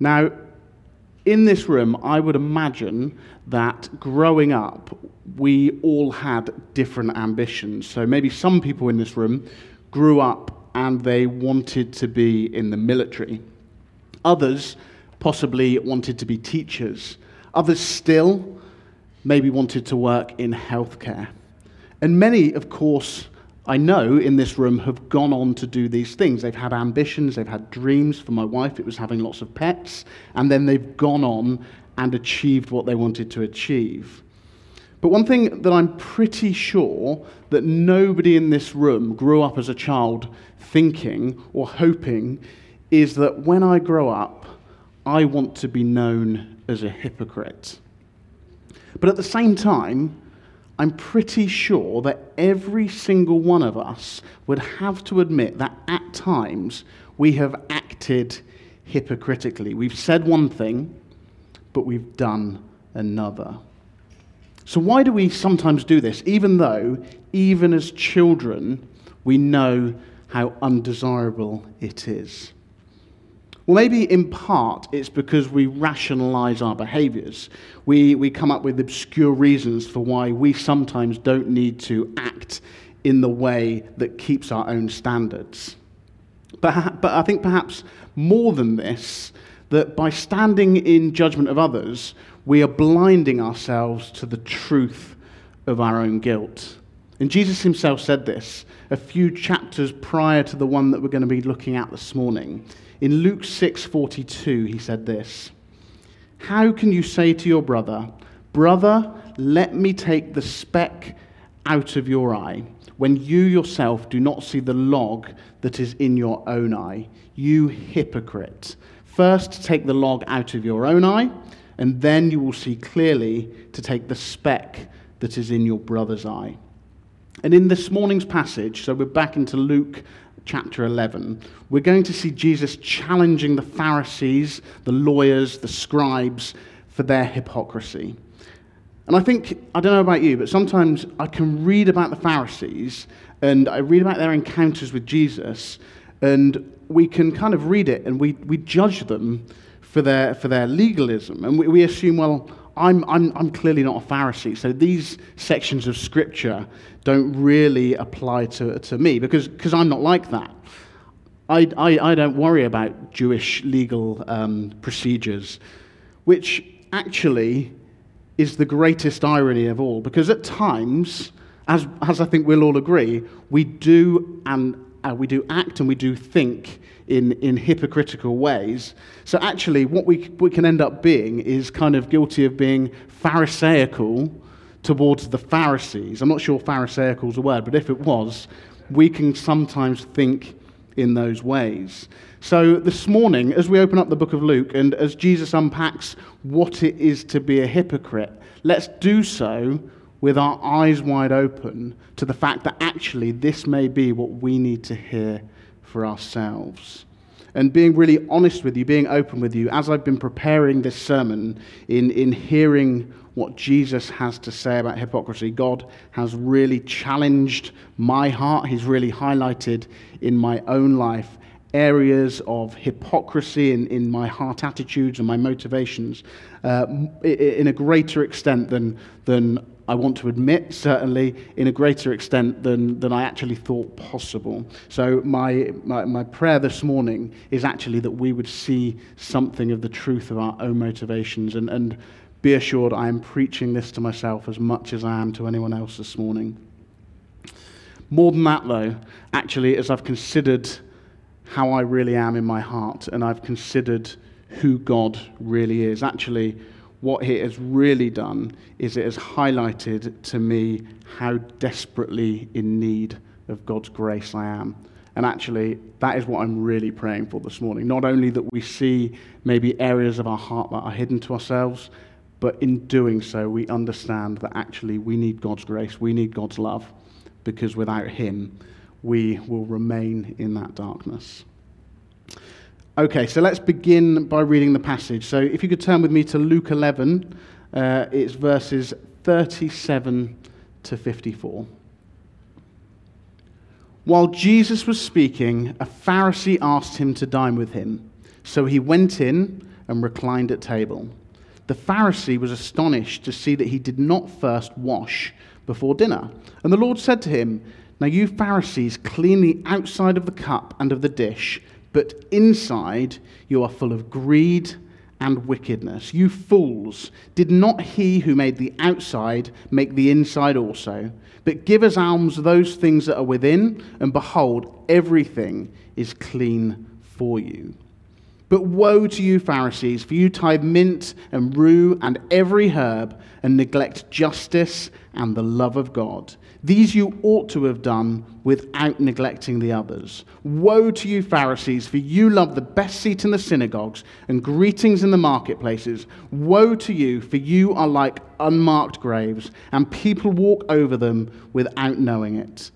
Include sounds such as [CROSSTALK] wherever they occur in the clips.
Now, in this room, I would imagine that growing up, we all had different ambitions. So maybe some people in this room grew up and they wanted to be in the military. Others possibly wanted to be teachers. Others still maybe wanted to work in healthcare. And many, of course, I know in this room have gone on to do these things. They've had ambitions, they've had dreams. For my wife, it was having lots of pets. And then they've gone on and achieved what they wanted to achieve. But one thing that I'm pretty sure that nobody in this room grew up as a child thinking or hoping is that when I grow up, I want to be known as a hypocrite. But at the same time, I'm pretty sure that every single one of us would have to admit that at times we have acted hypocritically. We've said one thing, but we've done another. So, why do we sometimes do this, even though, even as children, we know how undesirable it is? Well, maybe in part it's because we rationalize our behaviors. We, we come up with obscure reasons for why we sometimes don't need to act in the way that keeps our own standards. But, but I think perhaps more than this, that by standing in judgment of others, we are blinding ourselves to the truth of our own guilt. And Jesus himself said this a few chapters prior to the one that we're going to be looking at this morning. In Luke 6:42, he said this: "How can you say to your brother, brother, let me take the speck out of your eye, when you yourself do not see the log that is in your own eye? You hypocrite! First take the log out of your own eye, and then you will see clearly to take the speck that is in your brother's eye." And in this morning's passage, so we're back into Luke chapter 11, we're going to see Jesus challenging the Pharisees, the lawyers, the scribes for their hypocrisy. And I think, I don't know about you, but sometimes I can read about the Pharisees and I read about their encounters with Jesus, and we can kind of read it and we, we judge them for their, for their legalism. And we, we assume, well, I'm, I'm, I'm clearly not a Pharisee, so these sections of Scripture don't really apply to, to me because because I'm not like that. I, I, I don't worry about Jewish legal um, procedures, which actually is the greatest irony of all because at times, as, as I think we'll all agree, we do, and, uh, we do act and we do think in, in hypocritical ways. So actually, what we, we can end up being is kind of guilty of being Pharisaical towards the Pharisees. I'm not sure Pharisaical is a word, but if it was, we can sometimes think in those ways. So this morning, as we open up the book of Luke and as Jesus unpacks what it is to be a hypocrite, let's do so with our eyes wide open to the fact that actually this may be what we need to hear for ourselves. And being really honest with you, being open with you, as I've been preparing this sermon, in, in hearing what Jesus has to say about hypocrisy, God has really challenged my heart. He's really highlighted in my own life areas of hypocrisy in, in my heart attitudes and my motivations uh, in a greater extent than, than I want to admit, certainly, in a greater extent than, than I actually thought possible. So, my, my, my prayer this morning is actually that we would see something of the truth of our own motivations. And, and be assured, I am preaching this to myself as much as I am to anyone else this morning. More than that, though, actually, as I've considered how I really am in my heart and I've considered who God really is, actually, what it has really done is it has highlighted to me how desperately in need of God's grace I am. And actually, that is what I'm really praying for this morning. Not only that we see maybe areas of our heart that are hidden to ourselves, but in doing so, we understand that actually we need God's grace, we need God's love, because without Him, we will remain in that darkness. Okay, so let's begin by reading the passage. So if you could turn with me to Luke 11, uh, it's verses 37 to 54. While Jesus was speaking, a Pharisee asked him to dine with him. So he went in and reclined at table. The Pharisee was astonished to see that he did not first wash before dinner. And the Lord said to him, Now you Pharisees clean the outside of the cup and of the dish, but inside you are full of greed and wickedness. You fools, did not he who made the outside make the inside also? But give as alms those things that are within, and behold, everything is clean for you. But woe to you, Pharisees, for you tithe mint and rue and every herb, and neglect justice and the love of God. These you ought to have done without neglecting the others. Woe to you, Pharisees, for you love the best seat in the synagogues and greetings in the marketplaces. Woe to you, for you are like unmarked graves, and people walk over them without knowing it.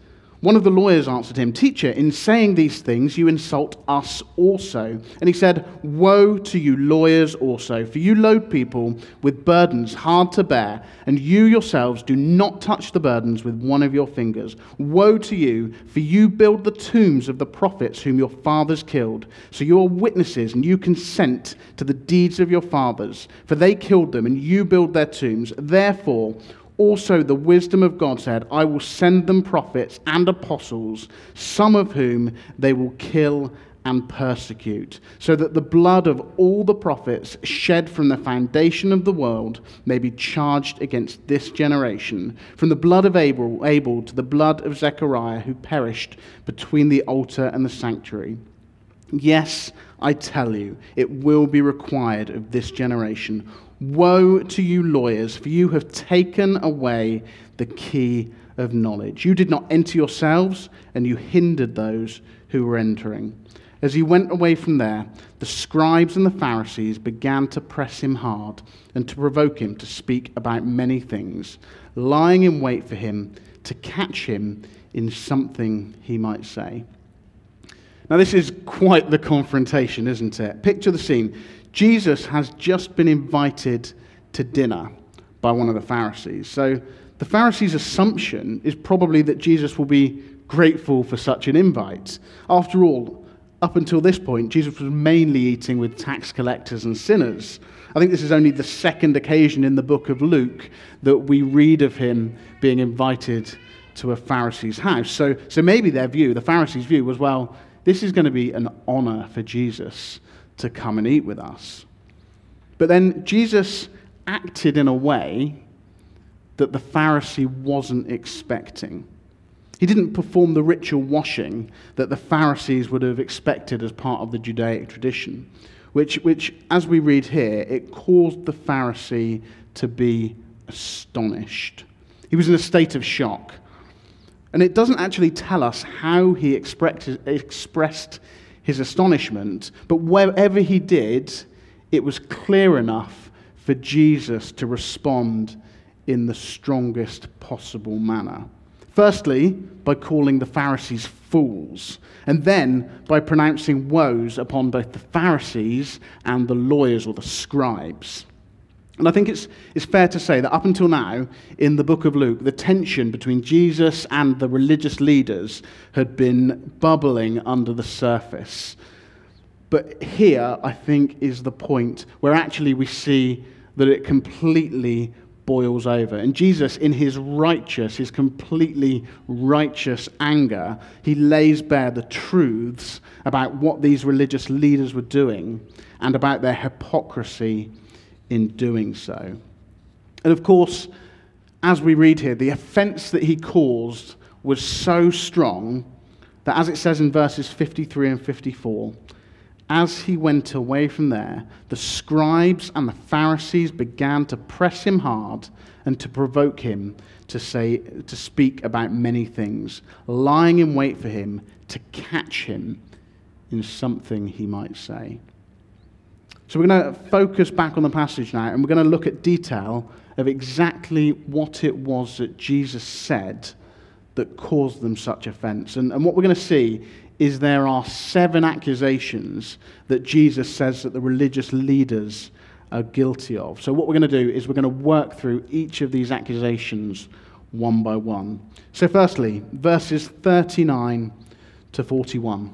One of the lawyers answered him, Teacher, in saying these things, you insult us also. And he said, Woe to you, lawyers also, for you load people with burdens hard to bear, and you yourselves do not touch the burdens with one of your fingers. Woe to you, for you build the tombs of the prophets whom your fathers killed. So you are witnesses, and you consent to the deeds of your fathers, for they killed them, and you build their tombs. Therefore, also, the wisdom of God said, I will send them prophets and apostles, some of whom they will kill and persecute, so that the blood of all the prophets shed from the foundation of the world may be charged against this generation, from the blood of Abel, Abel to the blood of Zechariah, who perished between the altar and the sanctuary. Yes, I tell you, it will be required of this generation. Woe to you, lawyers, for you have taken away the key of knowledge. You did not enter yourselves, and you hindered those who were entering. As he went away from there, the scribes and the Pharisees began to press him hard and to provoke him to speak about many things, lying in wait for him to catch him in something he might say. Now, this is quite the confrontation, isn't it? Picture the scene. Jesus has just been invited to dinner by one of the Pharisees. So the Pharisees' assumption is probably that Jesus will be grateful for such an invite. After all, up until this point, Jesus was mainly eating with tax collectors and sinners. I think this is only the second occasion in the book of Luke that we read of him being invited to a Pharisee's house. So, so maybe their view, the Pharisees' view, was well, this is going to be an honor for Jesus to come and eat with us. But then Jesus acted in a way that the Pharisee wasn't expecting. He didn't perform the ritual washing that the Pharisees would have expected as part of the Judaic tradition, which, which as we read here, it caused the Pharisee to be astonished. He was in a state of shock. And it doesn't actually tell us how he expressed his astonishment, but wherever he did, it was clear enough for Jesus to respond in the strongest possible manner. Firstly, by calling the Pharisees fools, and then by pronouncing woes upon both the Pharisees and the lawyers or the scribes. And I think it's, it's fair to say that up until now, in the book of Luke, the tension between Jesus and the religious leaders had been bubbling under the surface. But here, I think, is the point where actually we see that it completely boils over. And Jesus, in his righteous, his completely righteous anger, he lays bare the truths about what these religious leaders were doing and about their hypocrisy in doing so. And of course, as we read here, the offense that he caused was so strong that, as it says in verses 53 and 54, as he went away from there, the scribes and the Pharisees began to press him hard and to provoke him to say to speak about many things, lying in wait for him to catch him in something he might say. So we're going to focus back on the passage now and we're going to look at detail of exactly what it was that Jesus said that caused them such offense. And, and what we're going to see is there are seven accusations that Jesus says that the religious leaders are guilty of. So, what we're going to do is we're going to work through each of these accusations one by one. So, firstly, verses 39 to 41.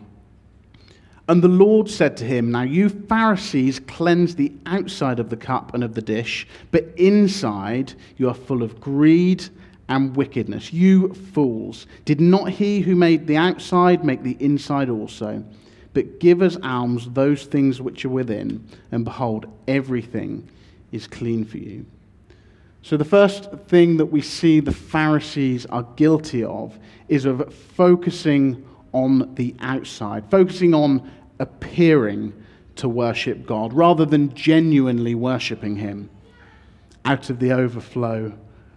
And the Lord said to him, Now you Pharisees cleanse the outside of the cup and of the dish, but inside you are full of greed and wickedness. You fools, did not he who made the outside make the inside also? But give us alms those things which are within, and behold, everything is clean for you. So, the first thing that we see the Pharisees are guilty of is of focusing on the outside, focusing on appearing to worship God rather than genuinely worshipping Him out of the overflow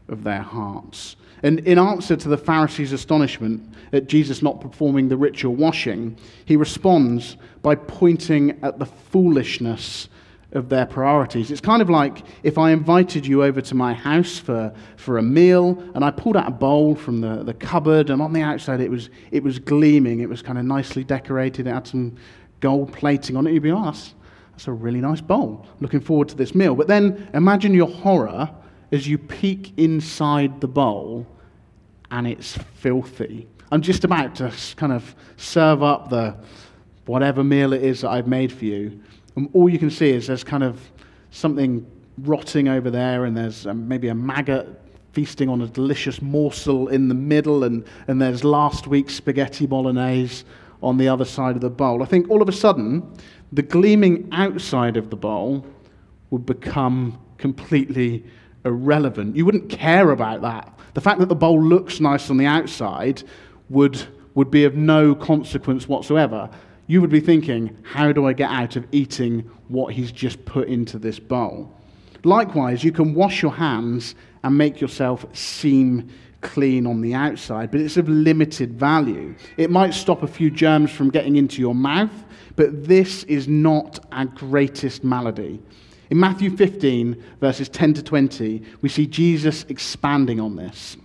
of their hearts. And in answer to the Pharisees' astonishment at Jesus not performing the ritual washing, he responds by pointing at the foolishness of their priorities. It's kind of like if I invited you over to my house for, for a meal and I pulled out a bowl from the, the cupboard and on the outside it was, it was gleaming. It was kind of nicely decorated. It had some gold plating on it, you'd be, oh, that's, that's a really nice bowl. Looking forward to this meal. But then imagine your horror as you peek inside the bowl and it's filthy. I'm just about to kind of serve up the whatever meal it is that I've made for you. And all you can see is there's kind of something rotting over there, and there's um, maybe a maggot feasting on a delicious morsel in the middle, and, and there's last week's spaghetti bolognese on the other side of the bowl. I think all of a sudden, the gleaming outside of the bowl would become completely irrelevant. You wouldn't care about that. The fact that the bowl looks nice on the outside would, would be of no consequence whatsoever. You would be thinking, how do I get out of eating what he's just put into this bowl? Likewise, you can wash your hands and make yourself seem clean on the outside, but it's of limited value. It might stop a few germs from getting into your mouth, but this is not our greatest malady. In Matthew 15, verses 10 to 20, we see Jesus expanding on this.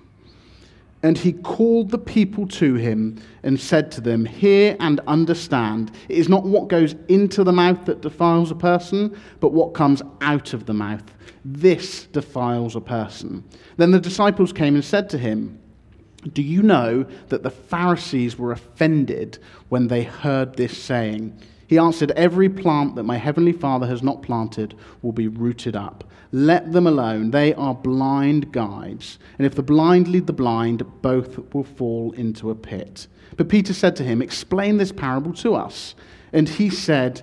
And he called the people to him and said to them, Hear and understand. It is not what goes into the mouth that defiles a person, but what comes out of the mouth. This defiles a person. Then the disciples came and said to him, Do you know that the Pharisees were offended when they heard this saying? He answered, Every plant that my heavenly Father has not planted will be rooted up. Let them alone. They are blind guides. And if the blind lead the blind, both will fall into a pit. But Peter said to him, Explain this parable to us. And he said,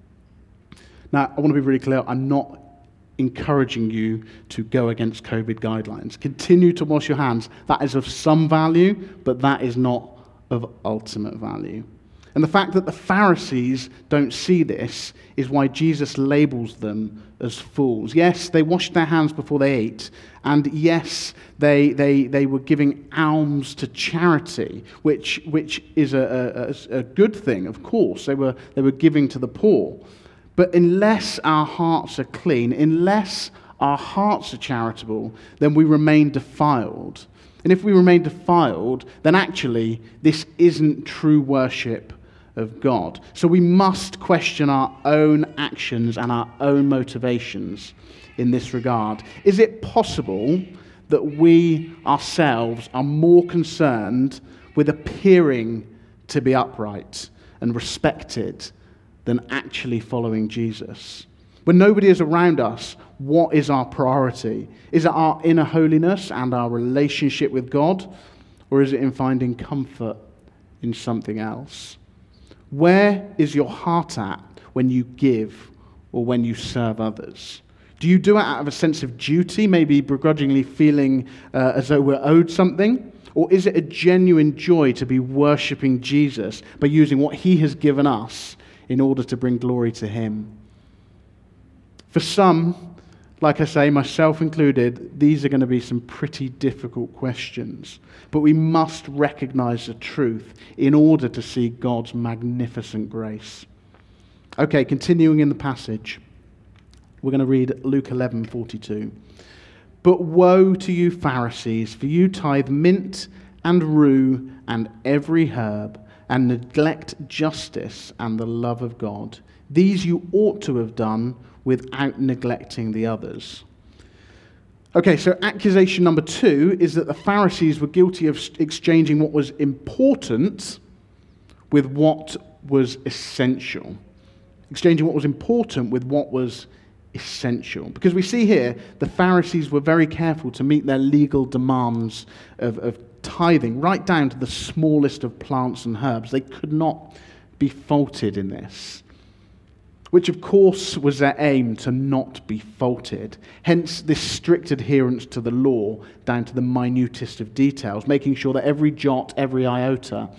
Now, I want to be really clear I'm not encouraging you to go against COVID guidelines. Continue to wash your hands. That is of some value, but that is not of ultimate value. And the fact that the Pharisees don't see this is why Jesus labels them as fools. Yes, they washed their hands before they ate, and yes, they, they, they were giving alms to charity, which, which is a, a, a good thing, of course. They were, they were giving to the poor. But unless our hearts are clean, unless our hearts are charitable, then we remain defiled. And if we remain defiled, then actually this isn't true worship of God. So we must question our own actions and our own motivations in this regard. Is it possible that we ourselves are more concerned with appearing to be upright and respected than actually following Jesus. When nobody is around us, what is our priority? Is it our inner holiness and our relationship with God? Or is it in finding comfort in something else? Where is your heart at when you give or when you serve others? Do you do it out of a sense of duty, maybe begrudgingly feeling uh, as though we're owed something? Or is it a genuine joy to be worshipping Jesus by using what he has given us in order to bring glory to Him. For some, like I say, myself included, these are going to be some pretty difficult questions. But we must recognize the truth in order to see God's magnificent grace. Okay, continuing in the passage. We're going to read Luke 11:42. But woe to you Pharisees, for you tithe mint and rue and every herb and neglect justice and the love of God. These you ought to have done without neglecting the others. Okay, so accusation number two is that the Pharisees were guilty of exchanging what was important with what was essential. Exchanging what was important with what was essential. Because we see here the Pharisees were very careful to meet their legal demands of, of tithing, right down to the smallest of plants and herbs. They could not be faulted in this which of course was their aim to not be faulted. Hence, this strict adherence to the law down to the minutest of details, making sure that every jot, every iota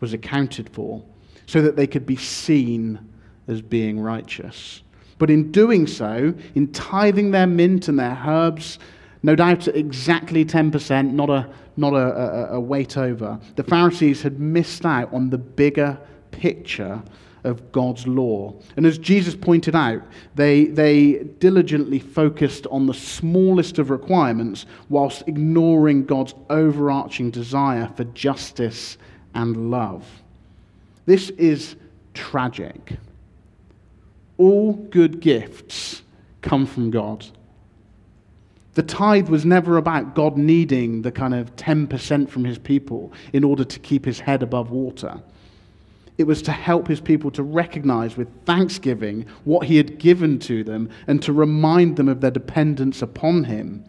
was accounted for, so that they could be seen as being righteous. But in doing so, in tithing their mint and their herbs, no doubt exactly 10%, not a, not a, a, a weight over, the Pharisees had missed out on the bigger picture of God's law. And as Jesus pointed out, they, they diligently focused on the smallest of requirements whilst ignoring God's overarching desire for justice and love. This is tragic. All good gifts come from God. The tithe was never about God needing the kind of 10% from his people in order to keep his head above water. It was to help his people to recognize with thanksgiving what he had given to them and to remind them of their dependence upon him.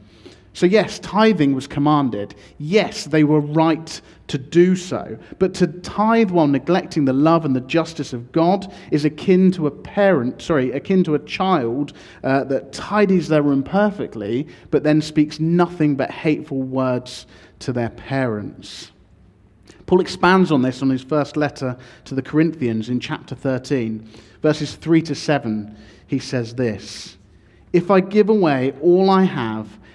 So, yes, tithing was commanded. Yes, they were right to do so. But to tithe while neglecting the love and the justice of God is akin to a parent, sorry, akin to a child uh, that tidies their room perfectly, but then speaks nothing but hateful words to their parents. Paul expands on this on his first letter to the Corinthians in chapter 13, verses 3 to 7. He says this If I give away all I have,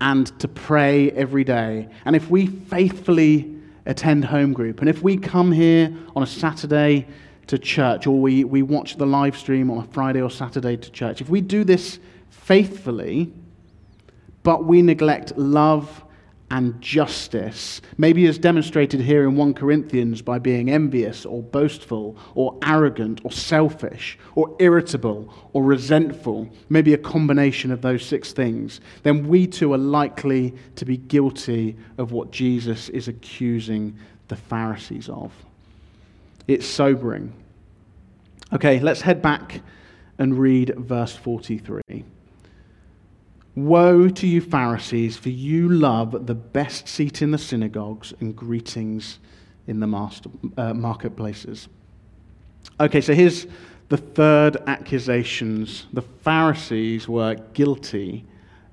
and to pray every day, and if we faithfully attend home group, and if we come here on a Saturday to church, or we, we watch the live stream on a Friday or Saturday to church, if we do this faithfully, but we neglect love and justice, maybe as demonstrated here in 1 Corinthians by being envious or boastful or arrogant or selfish or irritable or resentful, maybe a combination of those six things, then we too are likely to be guilty of what Jesus is accusing the Pharisees of. It's sobering. Okay, let's head back and read verse 43. Woe to you, Pharisees, for you love the best seat in the synagogues and greetings in the master, uh, marketplaces. Okay, so here's the third accusations. The Pharisees were guilty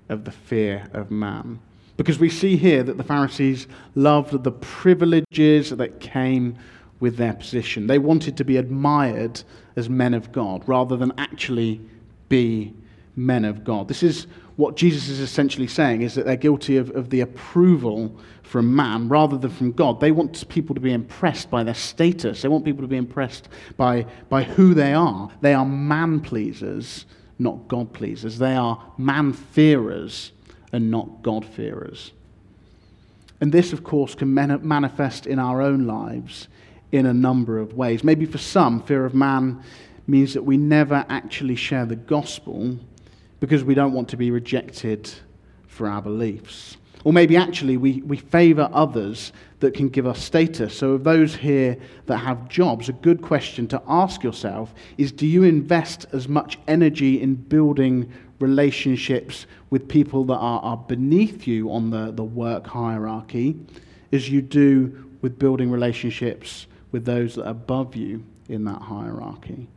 of the fear of man. Because we see here that the Pharisees loved the privileges that came with their position. They wanted to be admired as men of God rather than actually be men of God. This is what Jesus is essentially saying is that they're guilty of, of the approval from man rather than from God. They want people to be impressed by their status, they want people to be impressed by, by who they are. They are man pleasers, not God pleasers. They are man fearers and not God fearers. And this, of course, can manifest in our own lives in a number of ways. Maybe for some, fear of man means that we never actually share the gospel because we don't want to be rejected for our beliefs. Or maybe actually we, we favor others that can give us status. So, of those here that have jobs, a good question to ask yourself is do you invest as much energy in building relationships with people that are, are beneath you on the, the work hierarchy as you do with building relationships with those that are above you in that hierarchy?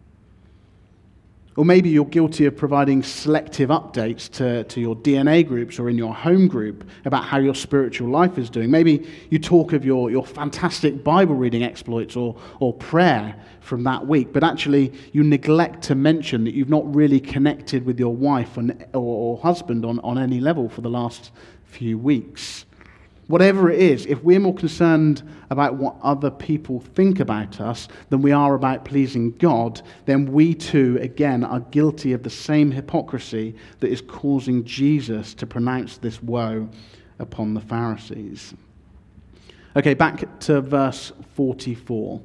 Or maybe you're guilty of providing selective updates to, to your DNA groups or in your home group about how your spiritual life is doing. Maybe you talk of your, your fantastic Bible reading exploits or, or prayer from that week, but actually you neglect to mention that you've not really connected with your wife or, or husband on, on any level for the last few weeks. Whatever it is, if we're more concerned about what other people think about us than we are about pleasing God, then we too, again, are guilty of the same hypocrisy that is causing Jesus to pronounce this woe upon the Pharisees. Okay, back to verse 44.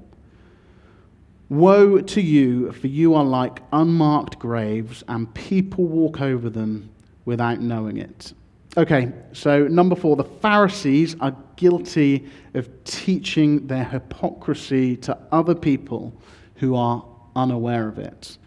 Woe to you, for you are like unmarked graves, and people walk over them without knowing it. Okay, so number four, the Pharisees are guilty of teaching their hypocrisy to other people who are unaware of it.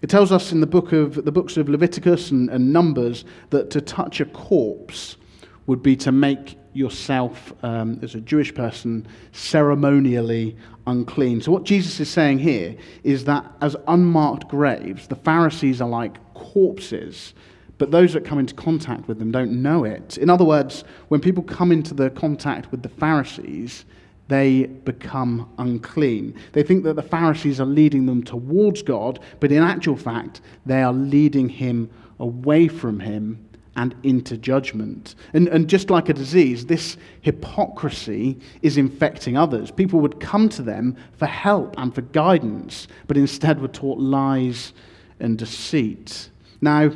It tells us in the, book of, the books of Leviticus and, and Numbers that to touch a corpse would be to make yourself, um, as a Jewish person, ceremonially unclean. So, what Jesus is saying here is that as unmarked graves, the Pharisees are like corpses but those that come into contact with them don't know it. In other words, when people come into the contact with the Pharisees, they become unclean. They think that the Pharisees are leading them towards God, but in actual fact, they are leading him away from him and into judgment. And, and just like a disease, this hypocrisy is infecting others. People would come to them for help and for guidance, but instead were taught lies and deceit. Now,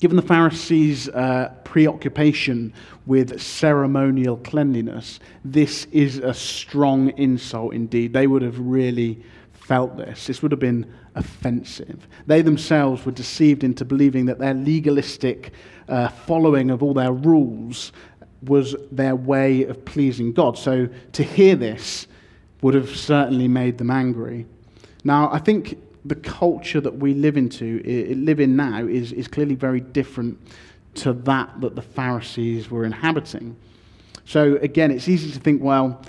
Given the Pharisees' uh, preoccupation with ceremonial cleanliness, this is a strong insult indeed. They would have really felt this. This would have been offensive. They themselves were deceived into believing that their legalistic uh, following of all their rules was their way of pleasing God. So to hear this would have certainly made them angry. Now, I think the culture that we live into, live in now, is, is clearly very different to that that the Pharisees were inhabiting. So again, it's easy to think, well,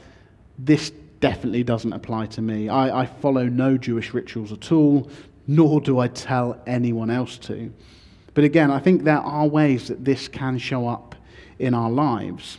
this definitely doesn't apply to me. I, I follow no Jewish rituals at all, nor do I tell anyone else to. But again, I think there are ways that this can show up in our lives.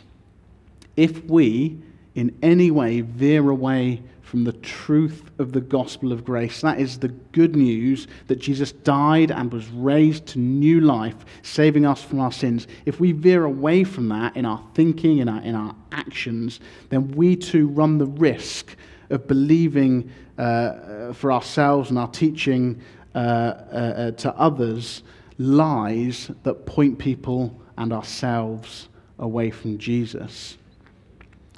If we, in any way, veer away from the truth of the gospel of grace. That is the good news that Jesus died and was raised to new life, saving us from our sins. If we veer away from that in our thinking, in our, in our actions, then we too run the risk of believing uh, for ourselves and our teaching uh, uh, uh to others lies that point people and ourselves away from Jesus.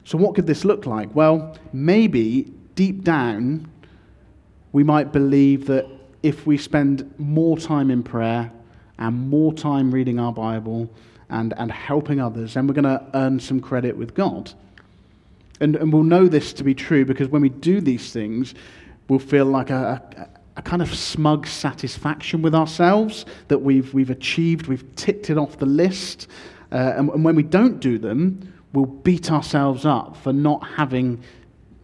So, what could this look like? Well, maybe deep down, we might believe that if we spend more time in prayer and more time reading our Bible and, and helping others, then we're going to earn some credit with God. And, and we'll know this to be true because when we do these things, we'll feel like a, a, a kind of smug satisfaction with ourselves that we've, we've achieved, we've ticked it off the list. Uh, and, and when we don't do them, we'll beat ourselves up for not having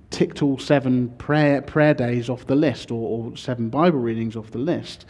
ticked all seven prayer, prayer days off the list or, or seven Bible readings off the list.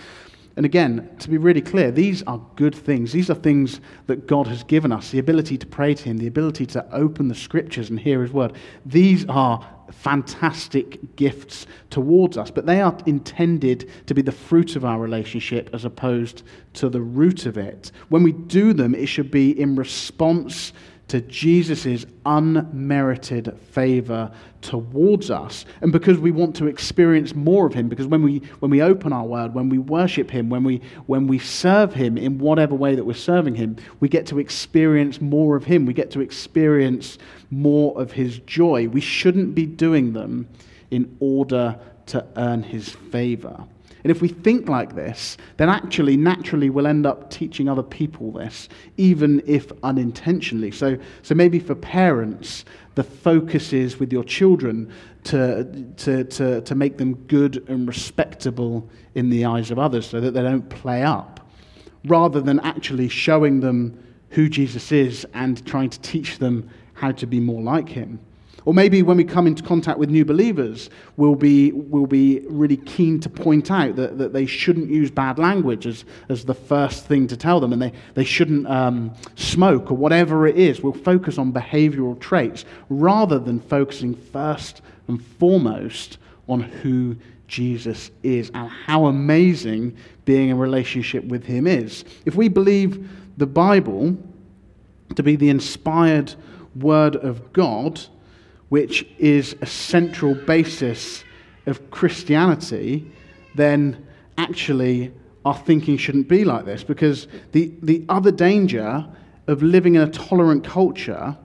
And again, to be really clear, these are good things. These are things that God has given us the ability to pray to Him, the ability to open the scriptures and hear His word. These are fantastic gifts towards us, but they are intended to be the fruit of our relationship as opposed to the root of it. When we do them, it should be in response to Jesus' unmerited favor towards us. And because we want to experience more of him, because when we, when we open our word, when we worship him, when we, when we serve him in whatever way that we're serving him, we get to experience more of him. We get to experience more of his joy. We shouldn't be doing them in order to earn his favor. And if we think like this, then actually, naturally, we'll end up teaching other people this, even if unintentionally. So, so maybe for parents, the focus is with your children to, to, to, to make them good and respectable in the eyes of others so that they don't play up, rather than actually showing them who Jesus is and trying to teach them how to be more like him. Or maybe when we come into contact with new believers, we'll be, we'll be really keen to point out that, that they shouldn't use bad language as, as the first thing to tell them, and they, they shouldn't um, smoke or whatever it is. We'll focus on behavioral traits rather than focusing first and foremost on who Jesus is and how amazing being in relationship with Him is. If we believe the Bible to be the inspired Word of God, which is a central basis of Christianity, then actually our thinking shouldn't be like this. Because the, the other danger of living in a tolerant culture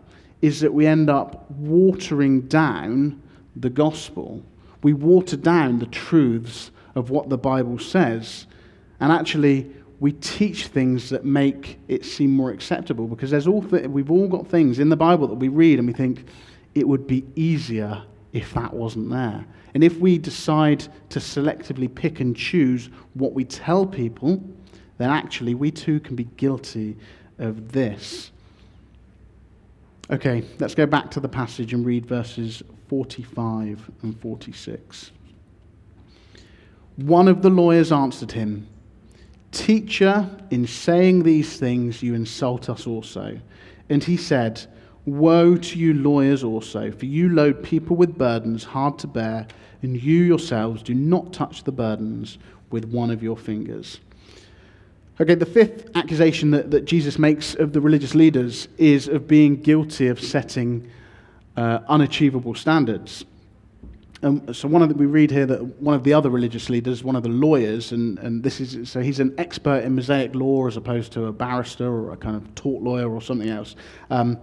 is that we end up watering down the gospel. We water down the truths of what the Bible says. And actually, we teach things that make it seem more acceptable because there's all th- we've all got things in the Bible that we read and we think, it would be easier if that wasn't there. And if we decide to selectively pick and choose what we tell people, then actually we too can be guilty of this. Okay, let's go back to the passage and read verses 45 and 46. One of the lawyers answered him, Teacher, in saying these things, you insult us also. And he said, Woe to you, lawyers, also, for you load people with burdens hard to bear, and you yourselves do not touch the burdens with one of your fingers. Okay, the fifth accusation that, that Jesus makes of the religious leaders is of being guilty of setting uh, unachievable standards. Um, so one of the, we read here that one of the other religious leaders, one of the lawyers, and, and this is so he's an expert in Mosaic law as opposed to a barrister or a kind of tort lawyer or something else. Um,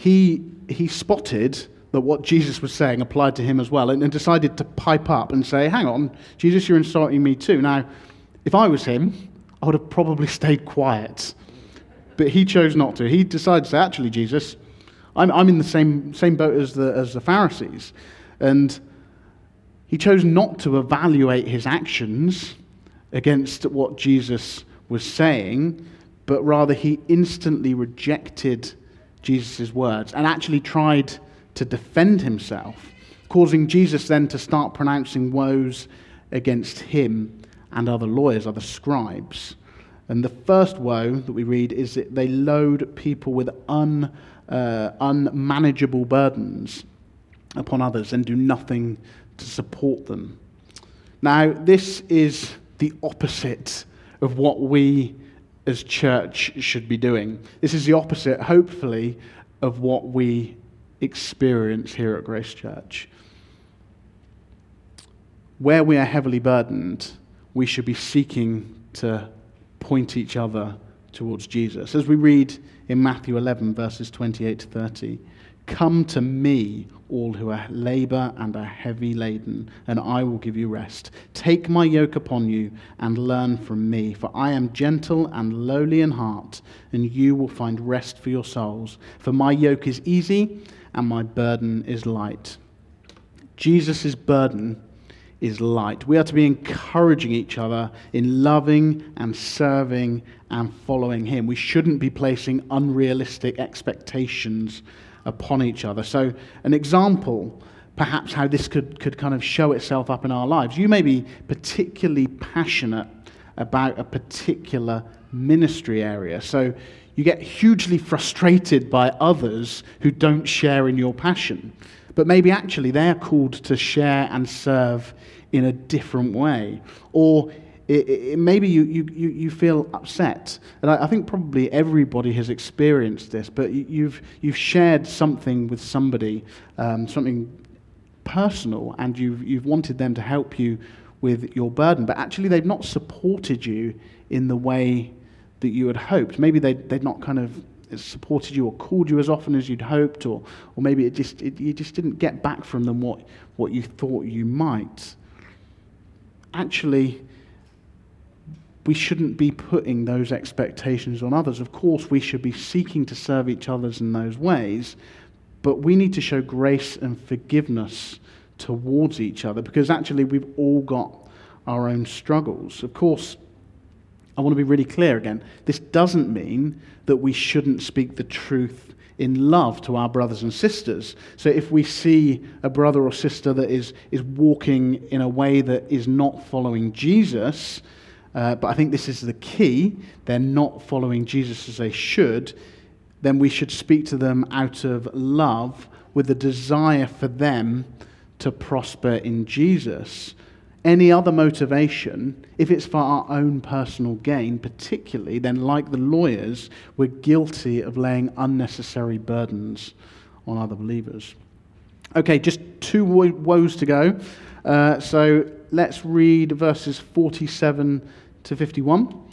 he, he spotted that what Jesus was saying applied to him as well and, and decided to pipe up and say, Hang on, Jesus, you're insulting me too. Now, if I was him, I would have probably [LAUGHS] stayed quiet. But he chose not to. He decided to say, Actually, Jesus, I'm, I'm in the same, same boat as the, as the Pharisees. And he chose not to evaluate his actions against what Jesus was saying, but rather he instantly rejected Jesus' words and actually tried to defend himself, causing Jesus then to start pronouncing woes against him and other lawyers, other scribes. And the first woe that we read is that they load people with un, uh, unmanageable burdens upon others and do nothing to support them. Now, this is the opposite of what we as church should be doing. This is the opposite, hopefully, of what we experience here at Grace Church. Where we are heavily burdened, we should be seeking to point each other towards Jesus. As we read in Matthew 11, verses 28 to 30, Come to me, all who are labor and are heavy laden, and I will give you rest. Take my yoke upon you and learn from me, for I am gentle and lowly in heart, and you will find rest for your souls. For my yoke is easy and my burden is light. Jesus' burden is light. We are to be encouraging each other in loving and serving and following Him. We shouldn't be placing unrealistic expectations upon each other. So, an example, perhaps, how this could, could kind of show itself up in our lives. You may be particularly passionate about a particular ministry area. So, you get hugely frustrated by others who don't share in your passion. But maybe actually they're called to share and serve in a different way. Or it, it, maybe you, you, you feel upset. And I, I, think probably everybody has experienced this, but you, have you've shared something with somebody, um, something personal, and you've, you've wanted them to help you with your burden, but actually they've not supported you in the way that you had hoped. Maybe they, they'd not kind of supported you or called you as often as you'd hoped, or, or maybe it just, it, you just didn't get back from them what, what you thought you might. Actually, we shouldn't be putting those expectations on others. Of course, we should be seeking to serve each other in those ways, but we need to show grace and forgiveness towards each other because actually we've all got our own struggles. Of course, I want to be really clear again. This doesn't mean that we shouldn't speak the truth in love to our brothers and sisters. So if we see a brother or sister that is, is walking in a way that is not following Jesus, uh, but I think this is the key, they're not following Jesus as they should, then we should speak to them out of love with a desire for them to prosper in Jesus any other motivation, if it's for our own personal gain, particularly, then like the lawyers, we're guilty of laying unnecessary burdens on other believers. Okay, just two woes to go. Uh, so let's read verses 47 to 51.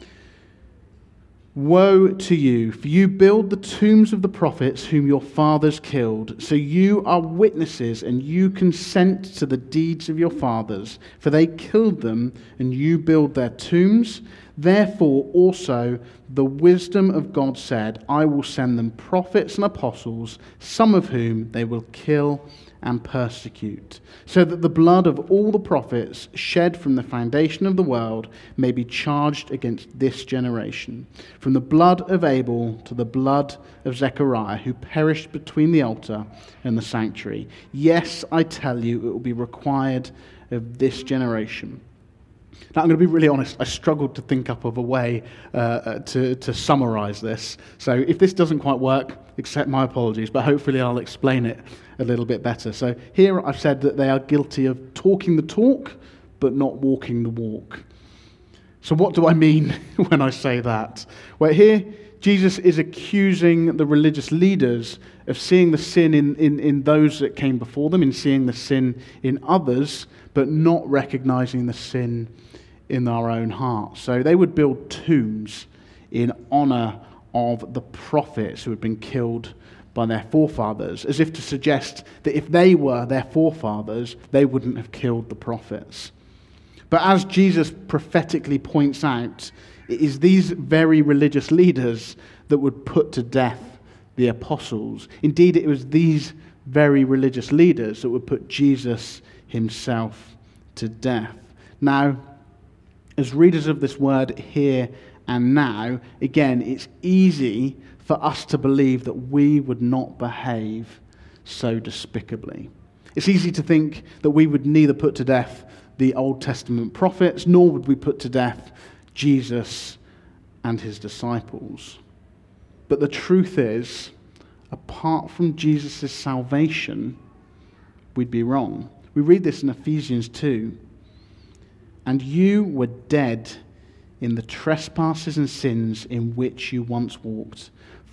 Woe to you, for you build the tombs of the prophets whom your fathers killed. So you are witnesses, and you consent to the deeds of your fathers, for they killed them, and you build their tombs. Therefore, also, the wisdom of God said, I will send them prophets and apostles, some of whom they will kill and persecute, so that the blood of all the prophets shed from the foundation of the world may be charged against this generation, from the blood of Abel to the blood of Zechariah, who perished between the altar and the sanctuary. Yes, I tell you, it will be required of this generation. Now, I'm going to be really honest. I struggled to think up of a way uh, uh, to, to summarize this. So, if this doesn't quite work, accept my apologies, but hopefully, I'll explain it a little bit better. So, here I've said that they are guilty of talking the talk, but not walking the walk. So, what do I mean [LAUGHS] when I say that? Well, here, Jesus is accusing the religious leaders of seeing the sin in, in, in those that came before them, in seeing the sin in others, but not recognizing the sin in our own hearts. So they would build tombs in honor of the prophets who had been killed by their forefathers, as if to suggest that if they were their forefathers, they wouldn't have killed the prophets. But as Jesus prophetically points out, it is these very religious leaders that would put to death the apostles. Indeed, it was these very religious leaders that would put Jesus himself to death. Now, as readers of this word here and now, again, it's easy for us to believe that we would not behave so despicably. It's easy to think that we would neither put to death the Old Testament prophets, nor would we put to death Jesus and his disciples. But the truth is, apart from Jesus' salvation, we'd be wrong. We read this in Ephesians 2. And you were dead in the trespasses and sins in which you once walked,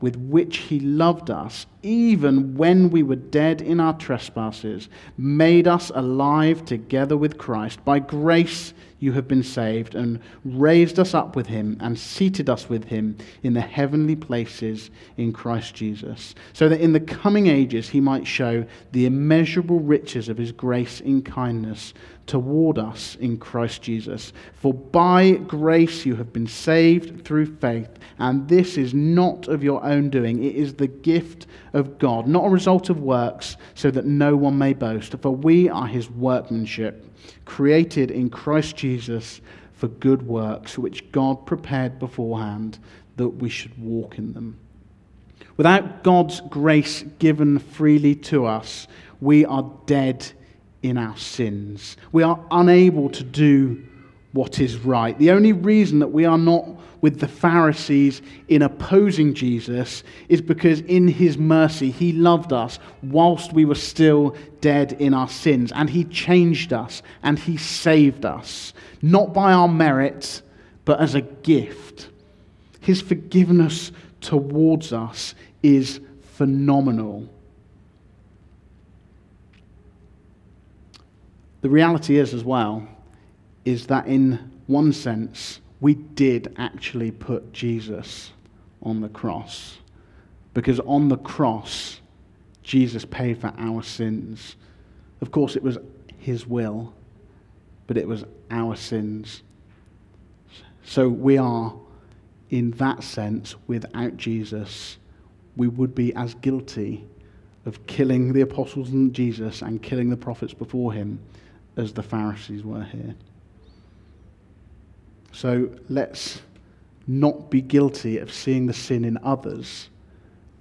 with which He loved us, even when we were dead in our trespasses, made us alive together with Christ. By grace you have been saved, and raised us up with him, and seated us with him in the heavenly places in Christ Jesus, so that in the coming ages he might show the immeasurable riches of his grace in kindness toward us in Christ Jesus. For by grace you have been saved through faith, and this is not of your own doing, it is the gift of God, not a result of works, so that no one may boast. For we are his workmanship created in Christ Jesus for good works, which God prepared beforehand that we should walk in them. Without God's grace given freely to us, we are dead in our sins. We are unable to do what is right. The only reason that we are not with the Pharisees in opposing Jesus is because in his mercy he loved us whilst we were still dead in our sins and he changed us and he saved us, not by our merit, but as a gift. His forgiveness towards us is phenomenal. The reality is, as well, is that in one sense, we did actually put Jesus on the cross. Because on the cross, Jesus paid for our sins. Of course, it was his will, but it was our sins. So we are, in that sense, without Jesus, we would be as guilty of killing the apostles and Jesus and killing the prophets before him as the Pharisees were here. So let's not be guilty of seeing the sin in others,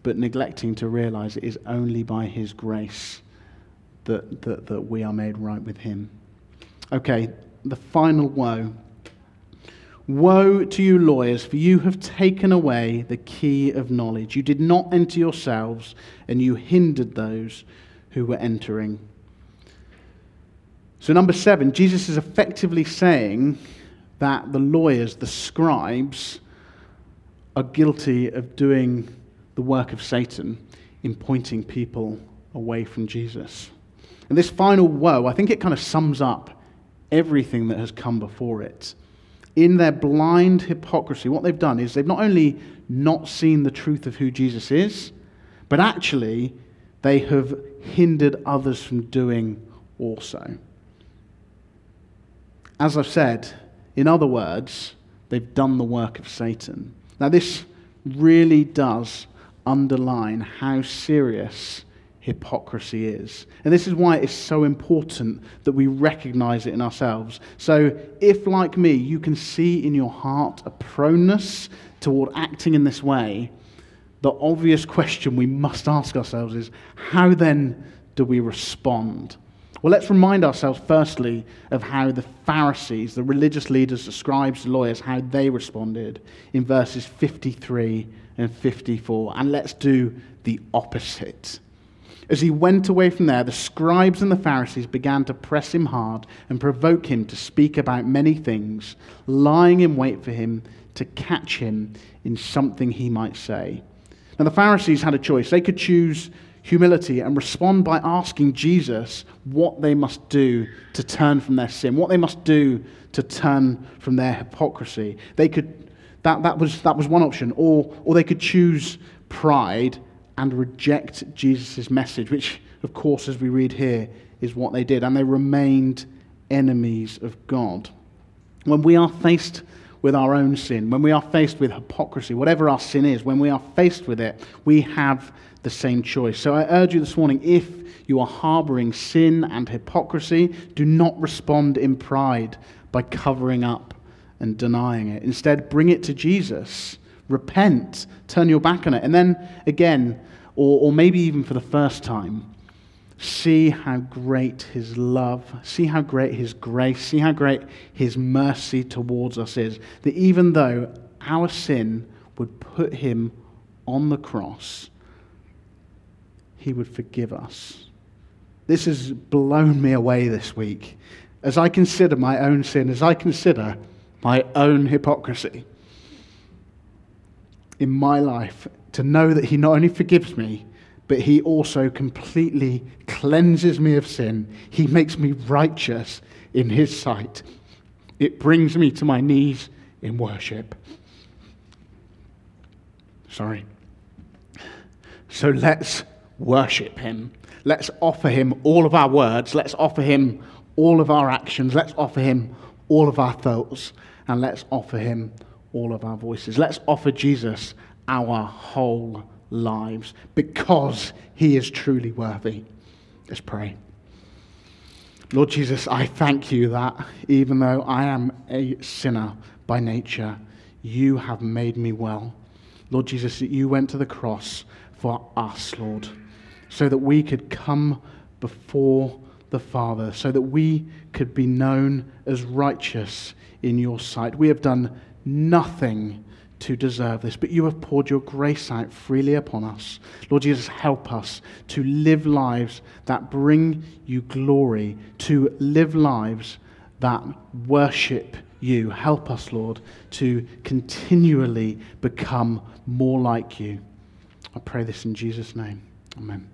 but neglecting to realize it is only by his grace that, that, that we are made right with him. Okay, the final woe. Woe to you, lawyers, for you have taken away the key of knowledge. You did not enter yourselves, and you hindered those who were entering. So, number seven, Jesus is effectively saying that the lawyers, the scribes, are guilty of doing the work of Satan in pointing people away from Jesus. And this final woe, I think it kind of sums up everything that has come before it. In their blind hypocrisy, what they've done is they've not only not seen the truth of who Jesus is, but actually they have hindered others from doing also. As I've said, in other words, they've done the work of Satan. Now, this really does underline how serious hypocrisy is. And this is why it's so important that we recognize it in ourselves. So, if, like me, you can see in your heart a proneness toward acting in this way, the obvious question we must ask ourselves is how then do we respond? Well, let's remind ourselves firstly of how the Pharisees, the religious leaders, the scribes, the lawyers, how they responded in verses 53 and 54. And let's do the opposite. As he went away from there, the scribes and the Pharisees began to press him hard and provoke him to speak about many things, lying in wait for him to catch him in something he might say. Now, the Pharisees had a choice. They could choose humility and respond by asking Jesus what they must do to turn from their sin, what they must do to turn from their hypocrisy. They could, that, that, was, that was one option. Or, or they could choose pride and reject Jesus' message, which, of course, as we read here, is what they did. And they remained enemies of God. When we are faced with our own sin, when we are faced with hypocrisy, whatever our sin is, when we are faced with it, we have the same choice. So I urge you this morning if you are harboring sin and hypocrisy, do not respond in pride by covering up and denying it. Instead, bring it to Jesus. Repent, turn your back on it. And then again, or, or maybe even for the first time, see how great his love, see how great his grace, see how great his mercy towards us is. That even though our sin would put him on the cross, he would forgive us. This has blown me away this week as I consider my own sin, as I consider my own hypocrisy in my life, to know that He not only forgives me, but He also completely cleanses me of sin. He makes me righteous in His sight. It brings me to my knees in worship. Sorry. So let's worship him. Let's offer him all of our words. Let's offer him all of our actions. Let's offer him all of our thoughts. And let's offer him all of our voices. Let's offer Jesus our whole lives because he is truly worthy. Let's pray. Lord Jesus, I thank you that even though I am a sinner by nature, you have made me well. Lord Jesus, that you went to the cross for us, Lord so that we could come before the Father, so that we could be known as righteous in your sight. We have done nothing to deserve this, but you have poured your grace out freely upon us. Lord Jesus, help us to live lives that bring you glory, to live lives that worship you. Help us, Lord, to continually become more like you. I pray this in Jesus' name. Amen.